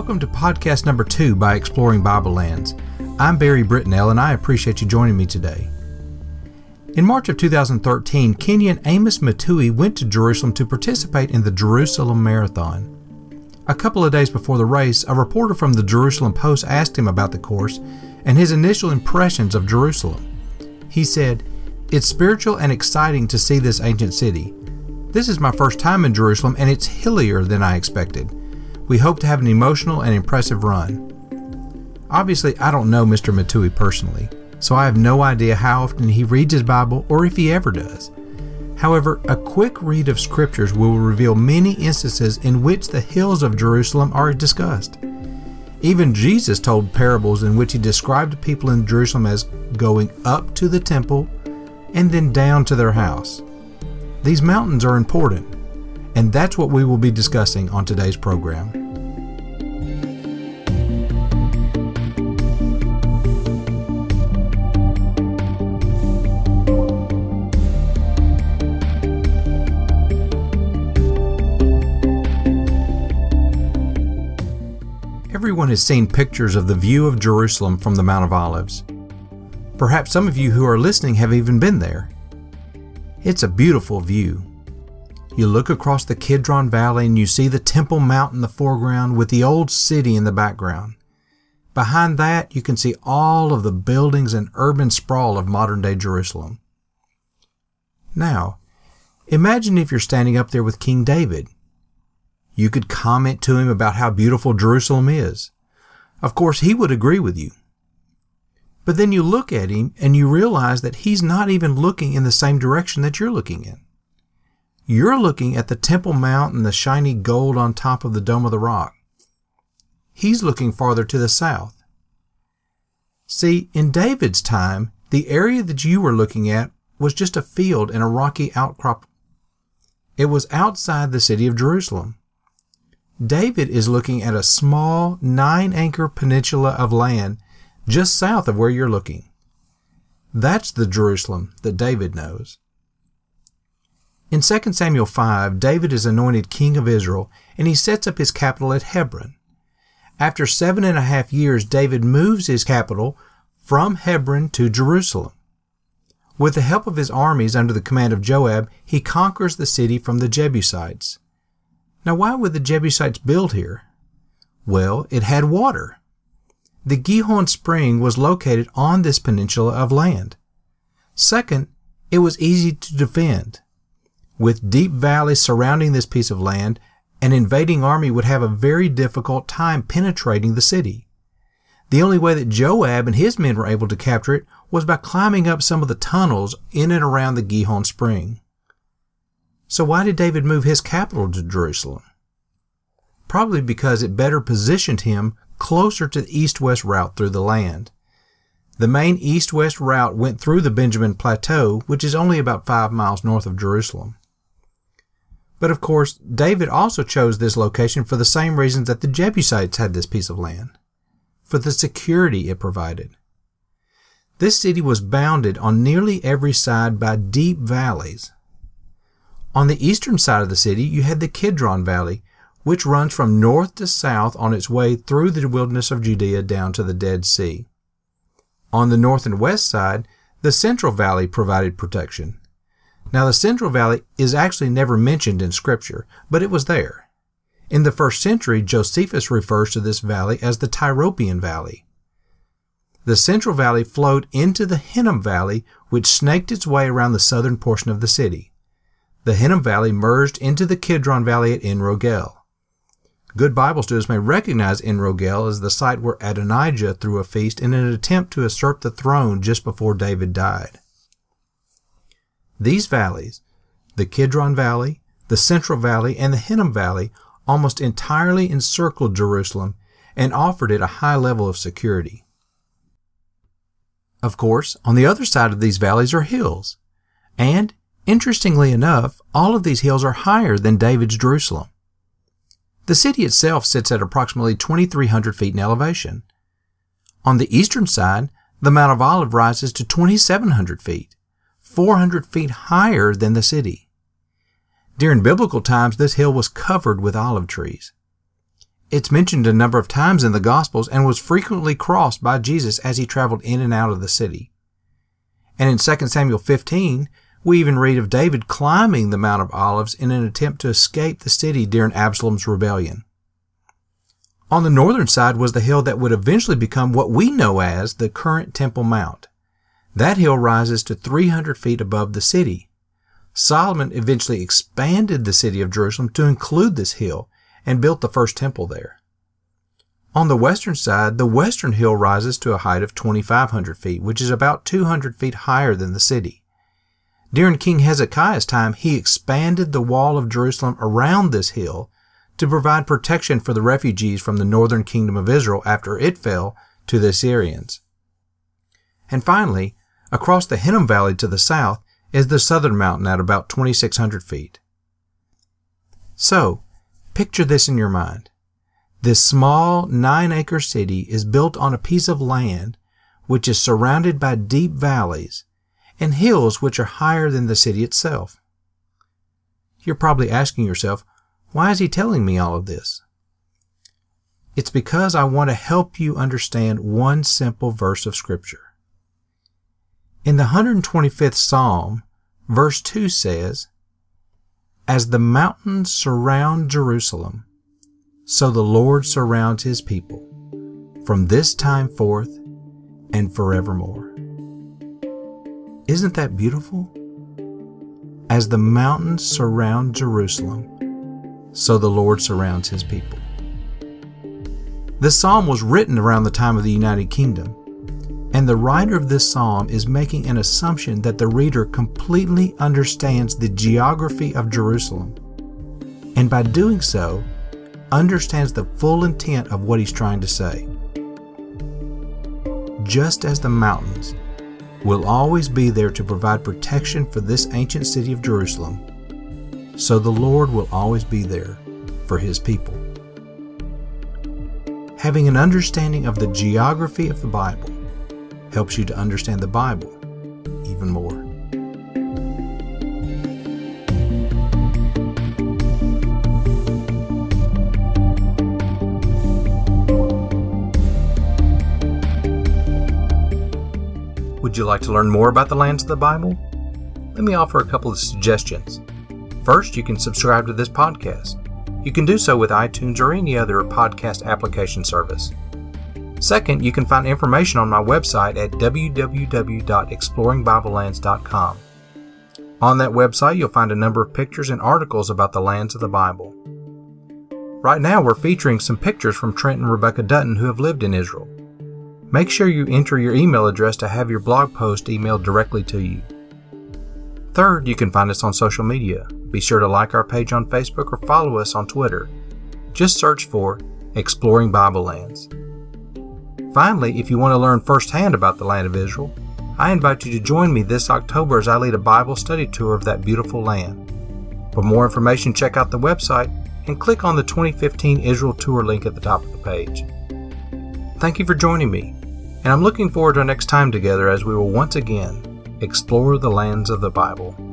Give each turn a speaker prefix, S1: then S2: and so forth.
S1: Welcome to podcast number two by Exploring Bible Lands. I'm Barry Brittenell, and I appreciate you joining me today. In March of 2013, Kenyan Amos Matui went to Jerusalem to participate in the Jerusalem Marathon. A couple of days before the race, a reporter from the Jerusalem Post asked him about the course and his initial impressions of Jerusalem. He said, It's spiritual and exciting to see this ancient city. This is my first time in Jerusalem and it's hillier than I expected. We hope to have an emotional and impressive run. Obviously, I don't know Mr. Matui personally, so I have no idea how often he reads his Bible or if he ever does. However, a quick read of scriptures will reveal many instances in which the hills of Jerusalem are discussed. Even Jesus told parables in which he described people in Jerusalem as going up to the temple and then down to their house. These mountains are important, and that's what we will be discussing on today's program. Everyone has seen pictures of the view of Jerusalem from the Mount of Olives. Perhaps some of you who are listening have even been there. It's a beautiful view. You look across the Kidron Valley and you see the Temple Mount in the foreground with the old city in the background. Behind that, you can see all of the buildings and urban sprawl of modern day Jerusalem. Now, imagine if you're standing up there with King David. You could comment to him about how beautiful Jerusalem is. Of course, he would agree with you. But then you look at him and you realize that he's not even looking in the same direction that you're looking in. You're looking at the Temple Mount and the shiny gold on top of the Dome of the Rock. He's looking farther to the south. See, in David's time, the area that you were looking at was just a field and a rocky outcrop. It was outside the city of Jerusalem. David is looking at a small nine acre peninsula of land just south of where you're looking. That's the Jerusalem that David knows. In 2 Samuel 5, David is anointed king of Israel and he sets up his capital at Hebron. After seven and a half years, David moves his capital from Hebron to Jerusalem. With the help of his armies under the command of Joab, he conquers the city from the Jebusites. Now, why would the Jebusites build here? Well, it had water. The Gihon spring was located on this peninsula of land. Second, it was easy to defend. With deep valleys surrounding this piece of land, an invading army would have a very difficult time penetrating the city. The only way that Joab and his men were able to capture it was by climbing up some of the tunnels in and around the Gihon spring. So why did David move his capital to Jerusalem? Probably because it better positioned him closer to the east-west route through the land. The main east-west route went through the Benjamin Plateau, which is only about five miles north of Jerusalem. But of course, David also chose this location for the same reasons that the Jebusites had this piece of land for the security it provided. This city was bounded on nearly every side by deep valleys, on the eastern side of the city, you had the Kidron Valley, which runs from north to south on its way through the wilderness of Judea down to the Dead Sea. On the north and west side, the Central Valley provided protection. Now, the Central Valley is actually never mentioned in Scripture, but it was there. In the first century, Josephus refers to this valley as the Tyropoeon Valley. The Central Valley flowed into the Hinnom Valley, which snaked its way around the southern portion of the city the Hinnom Valley merged into the Kidron Valley at Enrogel. Good Bible students may recognize Enrogel as the site where Adonijah threw a feast in an attempt to usurp the throne just before David died. These valleys, the Kidron Valley, the Central Valley, and the Hinnom Valley, almost entirely encircled Jerusalem and offered it a high level of security. Of course, on the other side of these valleys are hills, and Interestingly enough, all of these hills are higher than David's Jerusalem. The city itself sits at approximately 2,300 feet in elevation. On the eastern side, the Mount of Olives rises to 2,700 feet, 400 feet higher than the city. During biblical times, this hill was covered with olive trees. It's mentioned a number of times in the Gospels and was frequently crossed by Jesus as he traveled in and out of the city. And in 2 Samuel 15, we even read of David climbing the Mount of Olives in an attempt to escape the city during Absalom's rebellion. On the northern side was the hill that would eventually become what we know as the current Temple Mount. That hill rises to 300 feet above the city. Solomon eventually expanded the city of Jerusalem to include this hill and built the first temple there. On the western side, the western hill rises to a height of 2,500 feet, which is about 200 feet higher than the city. During King Hezekiah's time, he expanded the wall of Jerusalem around this hill to provide protection for the refugees from the northern kingdom of Israel after it fell to the Assyrians. And finally, across the Hinnom Valley to the south is the southern mountain at about 2,600 feet. So, picture this in your mind. This small nine acre city is built on a piece of land which is surrounded by deep valleys and hills which are higher than the city itself. You're probably asking yourself, why is he telling me all of this? It's because I want to help you understand one simple verse of Scripture. In the 125th Psalm, verse 2 says, As the mountains surround Jerusalem, so the Lord surrounds his people from this time forth and forevermore. Isn't that beautiful? As the mountains surround Jerusalem, so the Lord surrounds his people. This psalm was written around the time of the United Kingdom, and the writer of this psalm is making an assumption that the reader completely understands the geography of Jerusalem, and by doing so, understands the full intent of what he's trying to say. Just as the mountains will always be there to provide protection for this ancient city of Jerusalem, so the Lord will always be there for His people. Having an understanding of the geography of the Bible helps you to understand the Bible even more. Would you like to learn more about the lands of the Bible? Let me offer a couple of suggestions. First, you can subscribe to this podcast. You can do so with iTunes or any other podcast application service. Second, you can find information on my website at www.exploringbiblelands.com. On that website, you'll find a number of pictures and articles about the lands of the Bible. Right now, we're featuring some pictures from Trent and Rebecca Dutton who have lived in Israel. Make sure you enter your email address to have your blog post emailed directly to you. Third, you can find us on social media. Be sure to like our page on Facebook or follow us on Twitter. Just search for Exploring Bible Lands. Finally, if you want to learn firsthand about the land of Israel, I invite you to join me this October as I lead a Bible study tour of that beautiful land. For more information, check out the website and click on the 2015 Israel Tour link at the top of the page. Thank you for joining me, and I'm looking forward to our next time together as we will once again explore the lands of the Bible.